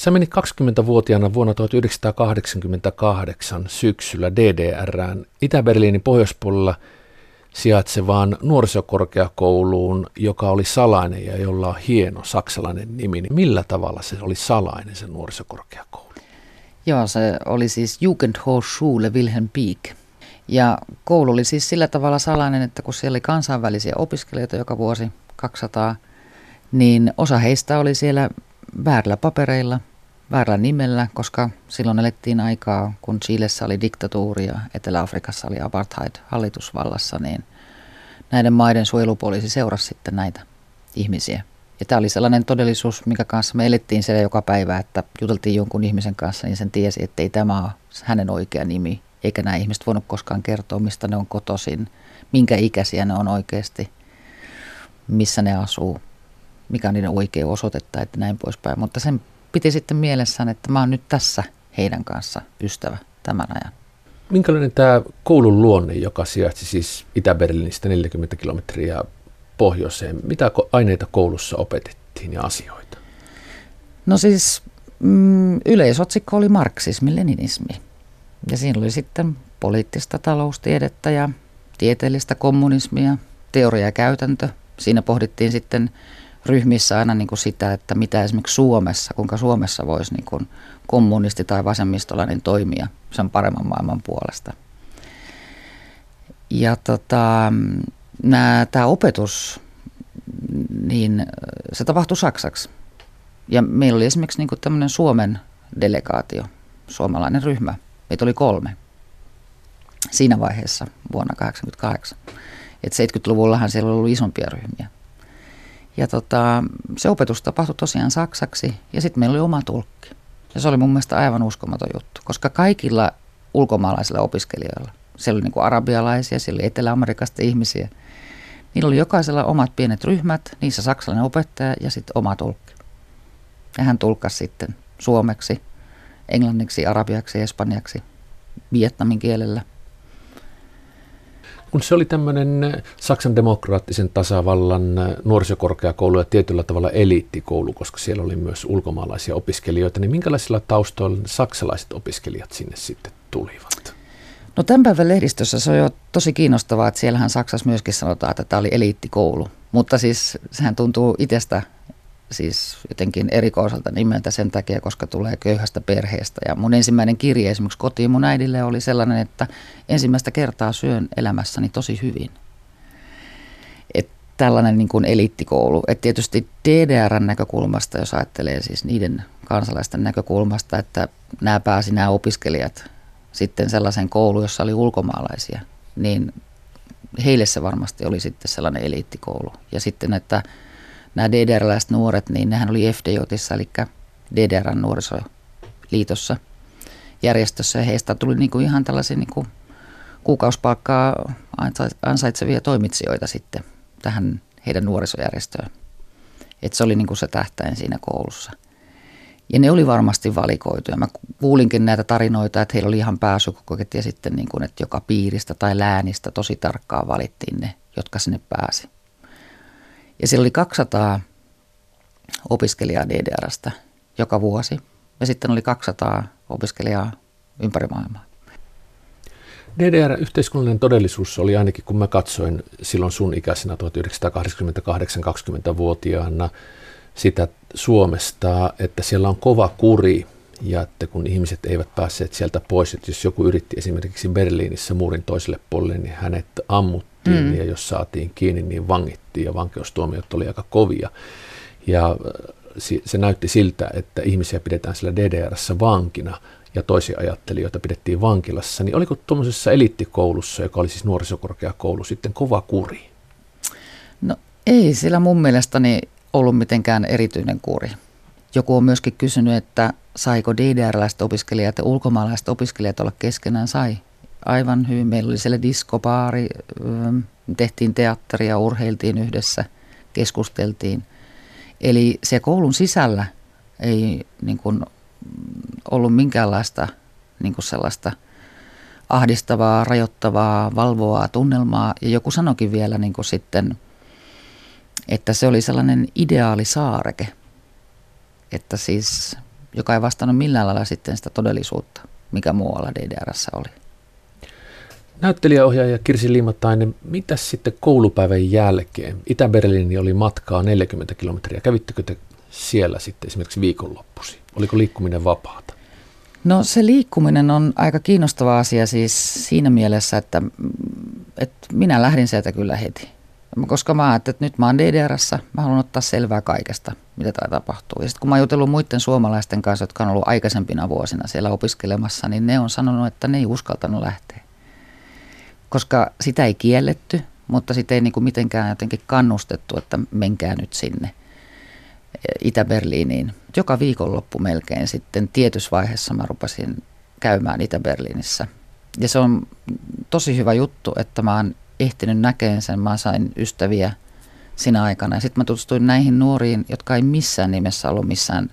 Sä menit 20-vuotiaana vuonna 1988 syksyllä DDRään Itä-Berliinin pohjoispuolella sijaitsevaan nuorisokorkeakouluun, joka oli salainen ja jolla on hieno saksalainen nimi. Niin millä tavalla se oli salainen se nuorisokorkeakoulu? Joo, se oli siis Jugendhochschule Wilhelm Pieck. Ja koulu oli siis sillä tavalla salainen, että kun siellä oli kansainvälisiä opiskelijoita joka vuosi 200, niin osa heistä oli siellä väärillä papereilla, väärällä nimellä, koska silloin elettiin aikaa, kun Chilessä oli diktatuuri ja Etelä-Afrikassa oli apartheid hallitusvallassa, niin näiden maiden suojelupoliisi seurasi sitten näitä ihmisiä. Ja tämä oli sellainen todellisuus, mikä kanssa me elettiin siellä joka päivä, että juteltiin jonkun ihmisen kanssa, niin sen tiesi, että ei tämä ole hänen oikea nimi, eikä nämä ihmiset voinut koskaan kertoa, mistä ne on kotoisin, minkä ikäisiä ne on oikeasti, missä ne asuu, mikä on niiden oikea osoitetta, että näin poispäin. Mutta sen piti sitten mielessään, että mä oon nyt tässä heidän kanssa ystävä tämän ajan. Minkälainen tämä koulun luonne, joka sijaitsi siis Itä-Berliinistä 40 kilometriä pohjoiseen, mitä aineita koulussa opetettiin ja asioita? No siis mm, yleisotsikko oli marksismi-leninismi. Ja siinä oli sitten poliittista taloustiedettä ja tieteellistä kommunismia, teoria ja käytäntö. Siinä pohdittiin sitten ryhmissä aina niin kuin sitä, että mitä esimerkiksi Suomessa, kuinka Suomessa voisi niin kuin kommunisti tai vasemmistolainen toimia sen paremman maailman puolesta. Ja tota, tämä opetus, niin se tapahtui saksaksi. Ja meillä oli esimerkiksi niin kuin tämmöinen Suomen delegaatio, suomalainen ryhmä. Meitä oli kolme siinä vaiheessa vuonna 1988. Et 70-luvullahan siellä oli ollut isompia ryhmiä. Ja tota, se opetus tapahtui tosiaan saksaksi ja sitten meillä oli oma tulkki. Ja se oli mun mielestä aivan uskomaton juttu, koska kaikilla ulkomaalaisilla opiskelijoilla, siellä oli niin kuin arabialaisia, siellä oli Etelä-Amerikasta ihmisiä, niillä oli jokaisella omat pienet ryhmät, niissä saksalainen opettaja ja sitten oma tulkki. Ja hän tulkkasi sitten suomeksi, englanniksi, arabiaksi, espanjaksi, vietnamin kielellä – kun se oli tämmöinen Saksan demokraattisen tasavallan nuorisokorkeakoulu ja tietyllä tavalla eliittikoulu, koska siellä oli myös ulkomaalaisia opiskelijoita, niin minkälaisilla taustoilla saksalaiset opiskelijat sinne sitten tulivat? No tämän päivän lehdistössä se on jo tosi kiinnostavaa, että siellähän Saksassa myöskin sanotaan, että tämä oli eliittikoulu. Mutta siis sehän tuntuu itsestä siis jotenkin erikoiselta nimeltä sen takia, koska tulee köyhästä perheestä. Ja mun ensimmäinen kirje esimerkiksi kotiin mun äidille oli sellainen, että ensimmäistä kertaa syön elämässäni tosi hyvin. Et tällainen niin kuin eliittikoulu. Et tietysti DDRn näkökulmasta, jos ajattelee siis niiden kansalaisten näkökulmasta, että nämä pääsi nämä opiskelijat sitten sellaisen kouluun, jossa oli ulkomaalaisia, niin heille se varmasti oli sitten sellainen eliittikoulu. Ja sitten, että nämä DDR-läiset nuoret, niin nehän oli FDJotissa, eli DDRn nuorisoliitossa järjestössä. Ja heistä tuli niin kuin ihan tällaisia niin kuin kuukausipalkkaa ansaitsevia toimitsijoita sitten tähän heidän nuorisojärjestöön. Että se oli niin kuin se tähtäin siinä koulussa. Ja ne oli varmasti valikoituja. Mä kuulinkin näitä tarinoita, että heillä oli ihan pääsykokokit ja sitten niin kuin, että joka piiristä tai läänistä tosi tarkkaan valittiin ne, jotka sinne pääsi. Ja siellä oli 200 opiskelijaa DDRstä joka vuosi. Ja sitten oli 200 opiskelijaa ympäri maailmaa. DDR-yhteiskunnallinen todellisuus oli ainakin, kun mä katsoin silloin sun ikäisenä 1988-20-vuotiaana sitä Suomesta, että siellä on kova kuri ja että kun ihmiset eivät päässeet sieltä pois, että jos joku yritti esimerkiksi Berliinissä muurin toiselle puolelle, niin hänet ammuttiin mm. ja jos saatiin kiinni, niin vangittiin ja vankeustuomiot oli aika kovia. Ja äh, se näytti siltä, että ihmisiä pidetään siellä DDRssä vankina ja toisia ajattelijoita pidettiin vankilassa. Niin oliko tuommoisessa eliittikoulussa, joka oli siis nuorisokorkeakoulu, sitten kova kuri? No ei sillä mun mielestäni ollut mitenkään erityinen kuri. Joku on myöskin kysynyt, että saiko DDR-läiset opiskelijat ja ulkomaalaiset opiskelijat olla keskenään. Sai aivan hyvin. Meillä oli siellä diskopaari, tehtiin teatteria, urheiltiin yhdessä, keskusteltiin. Eli se koulun sisällä ei niin kuin, ollut minkäänlaista niin kuin sellaista ahdistavaa, rajoittavaa, valvoaa tunnelmaa. Ja joku sanokin vielä niin kuin sitten, että se oli sellainen ideaali saareke – että siis joka ei vastannut millään lailla sitten sitä todellisuutta, mikä muualla DDRssä oli. Näyttelijäohjaaja Kirsi Liimatainen, mitä sitten koulupäivän jälkeen? Itä-Berliini oli matkaa 40 kilometriä. Kävittekö te siellä sitten esimerkiksi viikonloppusi? Oliko liikkuminen vapaata? No se liikkuminen on aika kiinnostava asia siis siinä mielessä, että, että minä lähdin sieltä kyllä heti. Koska mä ajattelin, että nyt mä oon DDRssä, mä haluan ottaa selvää kaikesta, mitä täällä tapahtuu. Ja sitten kun mä oon jutellut muiden suomalaisten kanssa, jotka on ollut aikaisempina vuosina siellä opiskelemassa, niin ne on sanonut, että ne ei uskaltanut lähteä. Koska sitä ei kielletty, mutta sitä ei niin kuin mitenkään jotenkin kannustettu, että menkää nyt sinne. Itä-Berliiniin. Joka viikonloppu melkein sitten tietyssä vaiheessa mä rupesin käymään Itä-Berliinissä. Ja se on tosi hyvä juttu, että mä oon ehtinyt näkemään sen. Mä sain ystäviä sinä aikana. Ja sitten mä tutustuin näihin nuoriin, jotka ei missään nimessä ollut missään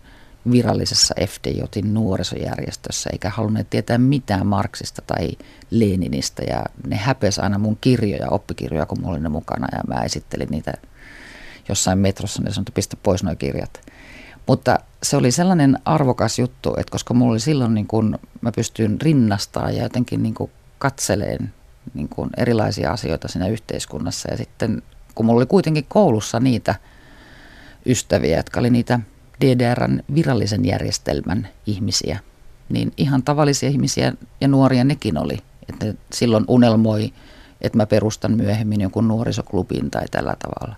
virallisessa FDJin nuorisojärjestössä, eikä halunneet tietää mitään Marksista tai Leninistä. Ja ne häpesi aina mun kirjoja, oppikirjoja, kun mulla oli ne mukana, ja mä esittelin niitä jossain metrossa, niin sanottu, pistä pois nuo kirjat. Mutta se oli sellainen arvokas juttu, että koska mulla oli silloin niin kun mä pystyin rinnastaa ja jotenkin niin katseleen niin kuin erilaisia asioita siinä yhteiskunnassa. Ja sitten kun mulla oli kuitenkin koulussa niitä ystäviä, jotka oli niitä DDRn virallisen järjestelmän ihmisiä, niin ihan tavallisia ihmisiä ja nuoria nekin oli. Että ne silloin unelmoi, että mä perustan myöhemmin jonkun nuorisoklubin tai tällä tavalla.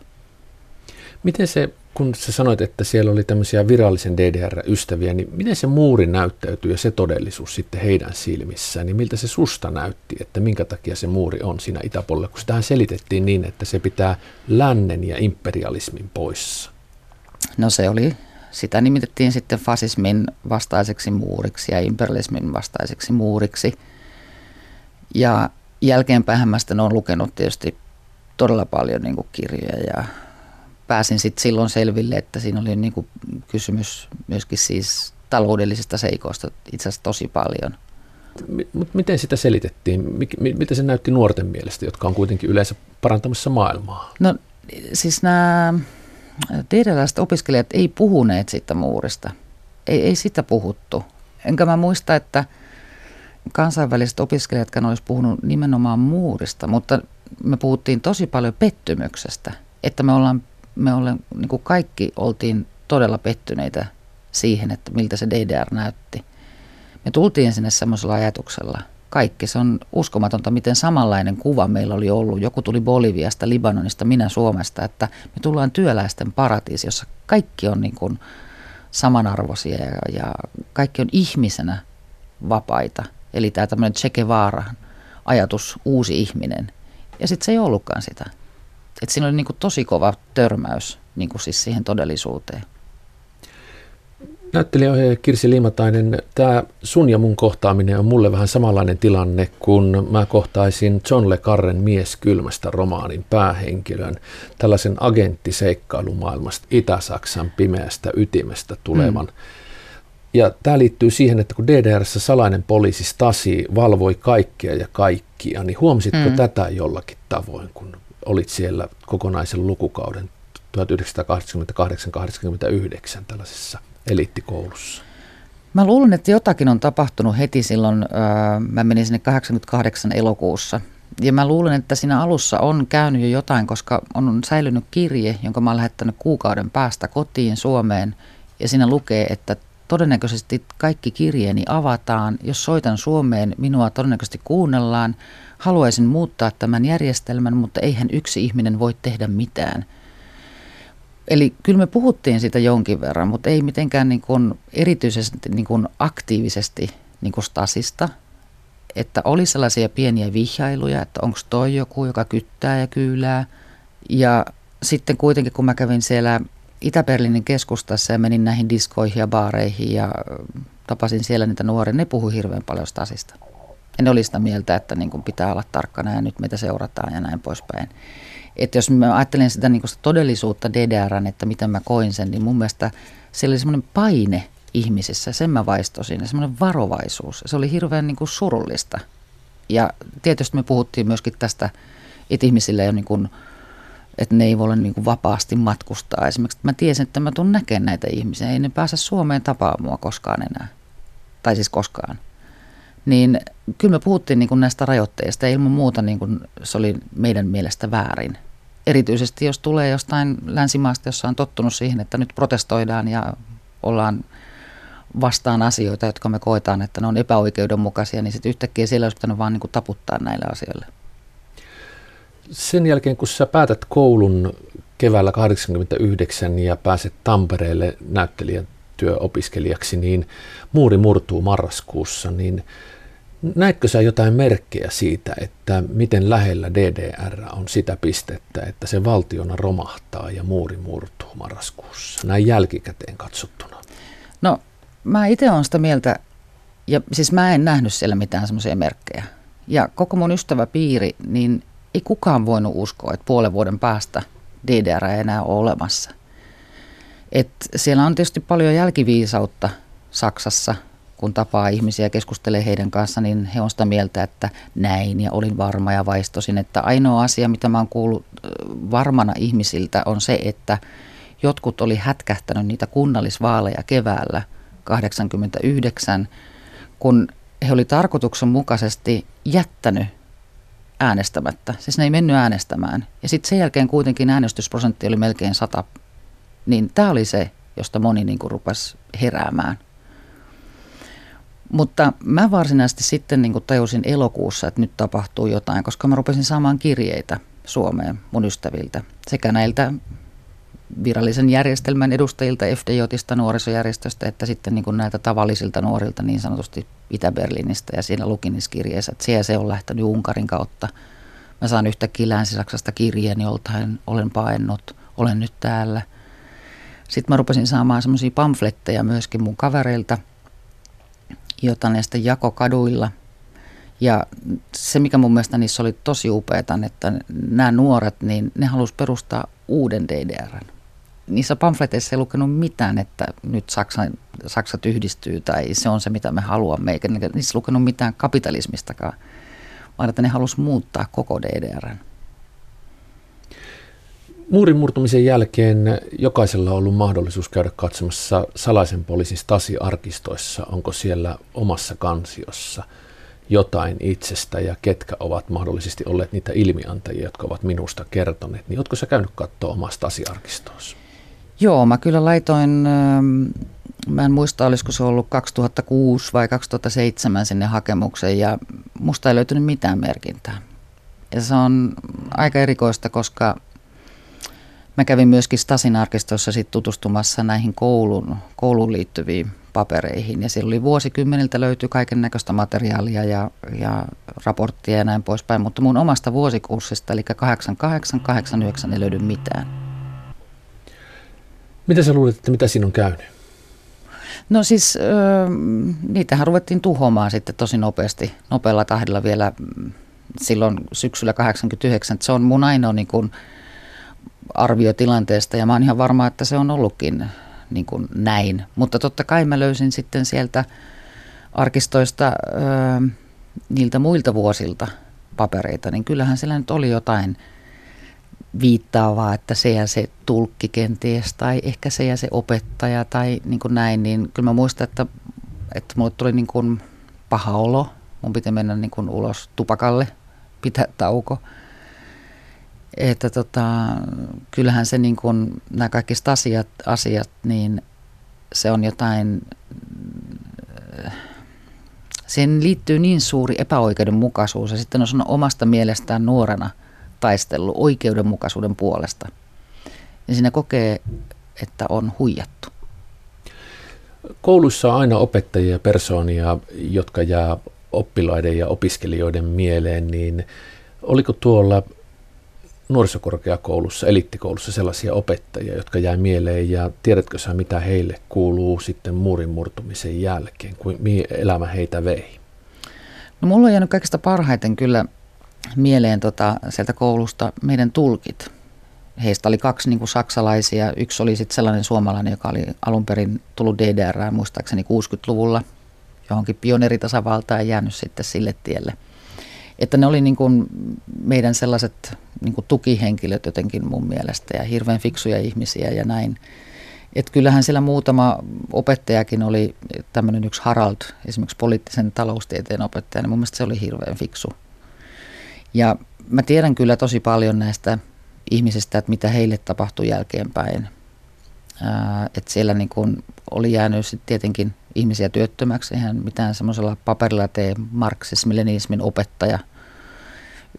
Miten se, kun sä sanoit, että siellä oli tämmöisiä virallisen DDR-ystäviä, niin miten se muuri näyttäytyy ja se todellisuus sitten heidän silmissään, niin miltä se susta näytti, että minkä takia se muuri on siinä itäpuolella, kun sitähän selitettiin niin, että se pitää lännen ja imperialismin poissa? No se oli, sitä nimitettiin sitten fasismin vastaiseksi muuriksi ja imperialismin vastaiseksi muuriksi. Ja jälkeenpäin mä sitten olen lukenut tietysti todella paljon niin kirjoja ja pääsin sitten silloin selville, että siinä oli niin kuin kysymys myöskin siis taloudellisista seikoista itse asiassa tosi paljon. Mutta miten sitä selitettiin? Mitä se näytti nuorten mielestä, jotka on kuitenkin yleensä parantamassa maailmaa? No siis nämä tiedalaiset opiskelijat ei puhuneet siitä muurista. Ei, ei sitä puhuttu. Enkä mä muista, että kansainväliset opiskelijatkaan olisi puhunut nimenomaan muurista, mutta me puhuttiin tosi paljon pettymyksestä, että me ollaan me ollaan, niin kuin kaikki oltiin todella pettyneitä siihen, että miltä se DDR näytti. Me tultiin sinne semmoisella ajatuksella. Kaikki. Se on uskomatonta, miten samanlainen kuva meillä oli ollut. Joku tuli Boliviasta, Libanonista, minä Suomesta, että me tullaan työläisten paratiisi, jossa kaikki on niin kuin samanarvoisia ja, ja kaikki on ihmisenä vapaita. Eli tämä tämmöinen Che Guevara ajatus, uusi ihminen. Ja sitten se ei ollutkaan sitä. Et siinä oli niin kuin tosi kova törmäys niin kuin siis siihen todellisuuteen. Näyttelijäohjaaja Kirsi Limatainen, tämä sun ja mun kohtaaminen on mulle vähän samanlainen tilanne, kun mä kohtaisin John Le Carren Mies kylmästä romaanin päähenkilön, tällaisen agenttiseikkailumaailmasta Itä-Saksan pimeästä ytimestä tulevan. Mm. Ja tämä liittyy siihen, että kun DDRssä salainen poliisi Stasi valvoi kaikkea ja kaikkia, niin huomasitko mm. tätä jollakin tavoin, kun olit siellä kokonaisen lukukauden 1988-89 tällaisessa eliittikoulussa? Mä luulen, että jotakin on tapahtunut heti silloin, öö, mä menin sinne 88 elokuussa. Ja mä luulen, että siinä alussa on käynyt jo jotain, koska on säilynyt kirje, jonka mä oon lähettänyt kuukauden päästä kotiin Suomeen. Ja siinä lukee, että todennäköisesti kaikki kirjeeni avataan. Jos soitan Suomeen, minua todennäköisesti kuunnellaan. Haluaisin muuttaa tämän järjestelmän, mutta eihän yksi ihminen voi tehdä mitään. Eli kyllä me puhuttiin sitä jonkin verran, mutta ei mitenkään niin kuin erityisesti niin kuin aktiivisesti niin kuin Stasista. Että oli sellaisia pieniä vihjailuja, että onko toi joku, joka kyttää ja kyylää. Ja sitten kuitenkin kun mä kävin siellä Itä-Berliinin keskustassa ja menin näihin diskoihin ja baareihin ja tapasin siellä niitä nuoria, ne puhui hirveän paljon Stasista. Ja ne oli sitä mieltä, että niin kuin pitää olla tarkkana ja nyt meitä seurataan ja näin poispäin. Että jos mä ajattelen sitä, niin sitä todellisuutta DDRn, että miten mä koin sen, niin mun mielestä siellä oli semmoinen paine ihmisissä, sen mä vaistosin, semmoinen varovaisuus. Se oli hirveän niin kuin surullista. Ja tietysti me puhuttiin myöskin tästä, että ihmisillä ei ole niin kuin, että ne ei voi olla niin kuin vapaasti matkustaa. Esimerkiksi että mä tiesin, että mä tulen näkemään näitä ihmisiä. Ei ne pääse Suomeen tapaamaan mua koskaan enää. Tai siis koskaan. Niin kyllä me puhuttiin niin kuin näistä rajoitteista ja ilman muuta niin kuin se oli meidän mielestä väärin. Erityisesti jos tulee jostain länsimaasta, jossa on tottunut siihen, että nyt protestoidaan ja ollaan vastaan asioita, jotka me koetaan, että ne on epäoikeudenmukaisia, niin sitten yhtäkkiä siellä olisi pitänyt vaan niin kuin taputtaa näille asioille. Sen jälkeen, kun sä päätät koulun keväällä 89 ja pääset Tampereelle näyttelijän työopiskelijaksi, niin muuri murtuu marraskuussa, niin näetkö sä jotain merkkejä siitä, että miten lähellä DDR on sitä pistettä, että se valtiona romahtaa ja muuri murtuu marraskuussa, näin jälkikäteen katsottuna? No mä itse olen sitä mieltä, ja siis mä en nähnyt siellä mitään semmoisia merkkejä. Ja koko mun ystäväpiiri, niin ei kukaan voinut uskoa, että puolen vuoden päästä DDR ei enää ole olemassa. Et siellä on tietysti paljon jälkiviisautta Saksassa, kun tapaa ihmisiä ja keskustelee heidän kanssa, niin he on sitä mieltä, että näin ja olin varma ja vaistosin. Että ainoa asia, mitä mä oon kuullut varmana ihmisiltä, on se, että jotkut oli hätkähtänyt niitä kunnallisvaaleja keväällä – 89, kun he oli tarkoituksenmukaisesti jättänyt äänestämättä. Siis ne ei mennyt äänestämään. Ja sitten sen jälkeen kuitenkin äänestysprosentti oli melkein 100. Niin tämä oli se, josta moni niin kuin rupesi heräämään. Mutta mä varsinaisesti sitten niin tajusin elokuussa, että nyt tapahtuu jotain, koska mä rupesin saamaan kirjeitä Suomeen mun ystäviltä. Sekä näiltä virallisen järjestelmän edustajilta FDJista nuorisojärjestöstä, että sitten niin näiltä tavallisilta nuorilta niin sanotusti Itä-Berliinistä ja siinä lukinniskirjeessä, että siellä se on lähtenyt Unkarin kautta. Mä saan yhtäkkiä Länsi-Saksasta kirjeen joltain, olen paennut, olen nyt täällä. Sitten mä rupesin saamaan semmoisia pamfletteja myöskin mun kavereilta, jota ne sitten jako kaduilla. Ja se, mikä mun mielestä niissä oli tosi upeata, että nämä nuoret, niin ne halusivat perustaa uuden DDRn niissä pamfleteissa ei lukenut mitään, että nyt Saksa, Saksat yhdistyy tai se on se, mitä me haluamme, eikä niissä lukenut mitään kapitalismistakaan, vaan että ne halusi muuttaa koko DDRn. Muurin murtumisen jälkeen jokaisella on ollut mahdollisuus käydä katsomassa salaisen poliisin Stasi-arkistoissa, onko siellä omassa kansiossa jotain itsestä ja ketkä ovat mahdollisesti olleet niitä ilmiantajia, jotka ovat minusta kertoneet. Niin oletko sä käynyt katsoa omasta Stasi-arkistoissa? Joo, mä kyllä laitoin, ähm, mä en muista olisiko se ollut 2006 vai 2007 sinne hakemuksen ja musta ei löytynyt mitään merkintää. Ja se on aika erikoista, koska mä kävin myöskin Stasin arkistossa sit tutustumassa näihin koulun, kouluun liittyviin papereihin. Ja siellä oli vuosikymmeniltä löytyi kaiken näköistä materiaalia ja, ja raporttia ja näin poispäin, mutta mun omasta vuosikurssista, eli 88-89 ei löydy mitään. Mitä sä luulet, että mitä siinä on käynyt? No siis äh, niitähän ruvettiin tuhoamaan sitten tosi nopeasti, nopealla tahdilla vielä mm, silloin syksyllä 89. Se on mun ainoa niin kuin, arvio tilanteesta ja mä oon ihan varma, että se on ollutkin niin kuin näin. Mutta totta kai mä löysin sitten sieltä arkistoista äh, niiltä muilta vuosilta papereita, niin kyllähän siellä nyt oli jotain – viittaavaa, että se ja se tulkki kenties tai ehkä se ja se opettaja tai niin kuin näin, niin kyllä mä muistan, että, että mulle tuli niin kuin paha olo. Mun piti mennä niin kuin ulos tupakalle, pitää tauko. Että tota, kyllähän se niin kuin, nämä kaikki asiat, asiat, niin se on jotain, siihen liittyy niin suuri epäoikeudenmukaisuus ja sitten on omasta mielestään nuorena – taistellut oikeudenmukaisuuden puolesta, niin siinä kokee, että on huijattu. Koulussa on aina opettajia ja persoonia, jotka jää oppilaiden ja opiskelijoiden mieleen, niin oliko tuolla nuorisokorkeakoulussa, eliittikoulussa sellaisia opettajia, jotka jää mieleen ja tiedätkö sä mitä heille kuuluu sitten muurin murtumisen jälkeen, kuin mihin elämä heitä vei? No mulla on jäänyt kaikista parhaiten kyllä mieleen tota, sieltä koulusta meidän tulkit. Heistä oli kaksi niin kuin saksalaisia. Yksi oli sitten sellainen suomalainen, joka oli alun perin tullut DDR muistaakseni 60-luvulla johonkin pioneritasavaltaan ja jäänyt sitten sille tielle. Että ne oli niin kuin meidän sellaiset niin kuin tukihenkilöt jotenkin mun mielestä ja hirveän fiksuja ihmisiä ja näin. Et kyllähän siellä muutama opettajakin oli, tämmöinen yksi Harald, esimerkiksi poliittisen taloustieteen opettaja, niin mun mielestä se oli hirveän fiksu. Ja mä tiedän kyllä tosi paljon näistä ihmisistä, että mitä heille tapahtui jälkeenpäin. Että siellä niin kun oli jäänyt sit tietenkin ihmisiä työttömäksi, eihän mitään semmoisella paperilla tee marksismi-leninismin opettaja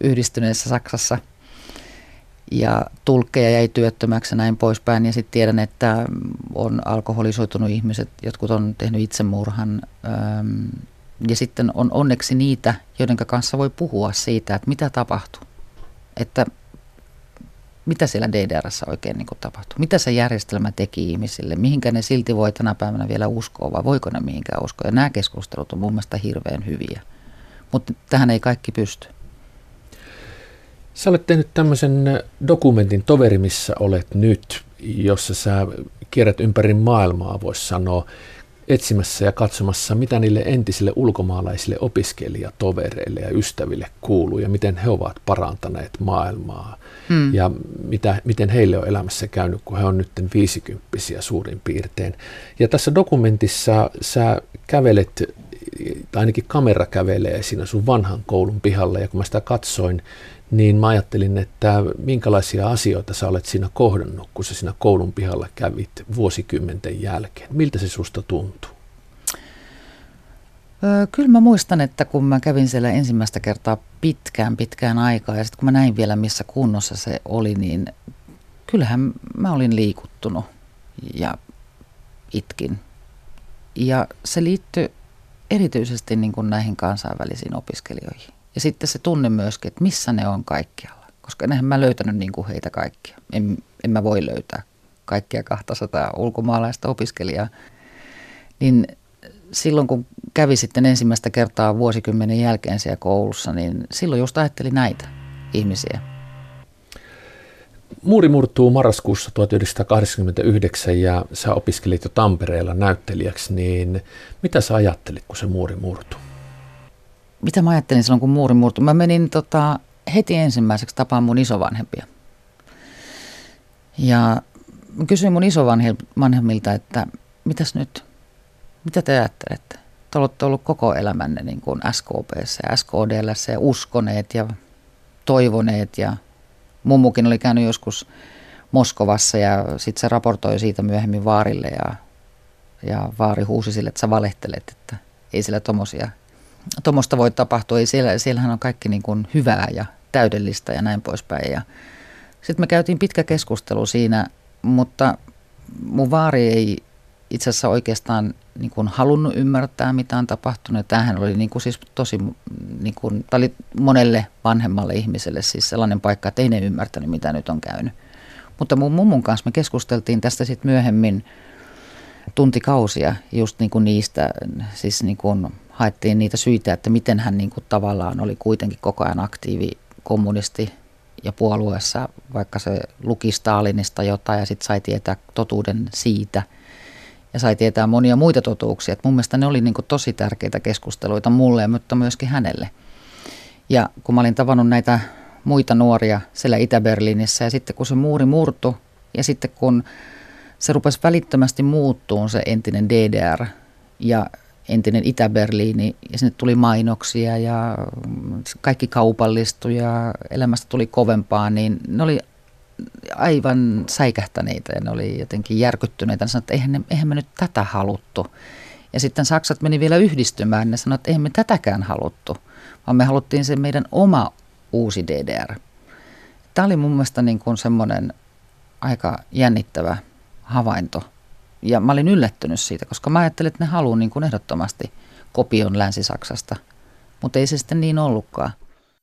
yhdistyneessä Saksassa. Ja tulkkeja jäi työttömäksi ja näin poispäin. Ja sitten tiedän, että on alkoholisoitunut ihmiset, jotkut on tehnyt itsemurhan. Ja sitten on onneksi niitä, joiden kanssa voi puhua siitä, että mitä tapahtuu. Että mitä siellä DDRssä oikein niin tapahtuu. Mitä se järjestelmä teki ihmisille, mihinkä ne silti voi tänä päivänä vielä uskoa vai voiko ne mihinkään uskoa. Ja nämä keskustelut on mun mielestä hirveän hyviä, mutta tähän ei kaikki pysty. Sä olet tehnyt tämmöisen dokumentin Toveri, missä olet nyt, jossa sä kierrät ympäri maailmaa, voisi sanoa etsimässä ja katsomassa, mitä niille entisille ulkomaalaisille opiskelijatovereille ja ystäville kuuluu ja miten he ovat parantaneet maailmaa hmm. ja mitä, miten heille on elämässä käynyt, kun he on nyt viisikymppisiä suurin piirtein. Ja tässä dokumentissa sä kävelet, tai ainakin kamera kävelee siinä sun vanhan koulun pihalle ja kun mä sitä katsoin, niin mä ajattelin, että minkälaisia asioita sä olet siinä kohdannut, kun sä siinä koulun pihalla kävit vuosikymmenten jälkeen. Miltä se susta tuntuu? Kyllä mä muistan, että kun mä kävin siellä ensimmäistä kertaa pitkään pitkään aikaa ja sitten kun mä näin vielä missä kunnossa se oli, niin kyllähän mä olin liikuttunut ja itkin. Ja se liittyy erityisesti niin kuin näihin kansainvälisiin opiskelijoihin. Ja sitten se tunne myöskin, että missä ne on kaikkialla. Koska enhän mä löytänyt niin kuin heitä kaikkia. En, en mä voi löytää kaikkia 200 ulkomaalaista opiskelijaa. Niin silloin kun kävi sitten ensimmäistä kertaa vuosikymmenen jälkeen siellä koulussa, niin silloin just ajattelin näitä ihmisiä. Muuri murtuu marraskuussa 1989 ja sä opiskelit jo Tampereella näyttelijäksi, niin mitä sä ajattelit, kun se muuri murtuu? Mitä mä ajattelin silloin, kun muuri murtui? Mä menin tota, heti ensimmäiseksi tapaan mun isovanhempia. Ja mä kysyin mun isovanhemmilta, että mitäs nyt, mitä te ajattelette? Te olette ollut koko elämänne niin kuin SKPssä ja SKDllä ja uskoneet ja toivoneet ja mummukin oli käynyt joskus Moskovassa ja sitten se raportoi siitä myöhemmin Vaarille ja, ja Vaari huusi sille, että sä valehtelet, että ei sillä tommosia tuommoista voi tapahtua. Ei siellä, siellähän on kaikki niin kuin hyvää ja täydellistä ja näin poispäin. Ja sitten me käytiin pitkä keskustelu siinä, mutta mun vaari ei itse asiassa oikeastaan niin kuin halunnut ymmärtää, mitä on tapahtunut. Tämähän oli niin kuin siis tosi, niin kuin, tämä oli monelle vanhemmalle ihmiselle siis sellainen paikka, että ei ne ymmärtänyt, mitä nyt on käynyt. Mutta mun mummun kanssa me keskusteltiin tästä sitten myöhemmin tuntikausia just niin kuin niistä, siis niin kuin haettiin niitä syitä, että miten hän niin kuin tavallaan oli kuitenkin koko ajan aktiivi kommunisti ja puolueessa, vaikka se luki Stalinista jotain ja sitten sai tietää totuuden siitä ja sai tietää monia muita totuuksia. Et mun mielestä ne oli niin kuin tosi tärkeitä keskusteluita mulle, mutta myöskin hänelle. Ja kun mä olin tavannut näitä muita nuoria siellä Itä-Berliinissä ja sitten kun se muuri murtu ja sitten kun se rupesi välittömästi muuttuun se entinen DDR ja entinen Itä-Berliini ja sinne tuli mainoksia ja kaikki kaupallistui ja elämästä tuli kovempaa, niin ne oli aivan säikähtäneitä ja ne oli jotenkin järkyttyneitä. Ne sanoivat, että eihän, eihän me nyt tätä haluttu. Ja sitten Saksat meni vielä yhdistymään. Ne sanoivat, että eihän me tätäkään haluttu, vaan me haluttiin se meidän oma uusi DDR. Tämä oli mun mielestä niin kuin semmoinen aika jännittävä havainto ja mä olin yllättynyt siitä, koska mä ajattelin, että ne haluaa niin kuin ehdottomasti kopion Länsi-Saksasta. Mutta ei se sitten niin ollutkaan.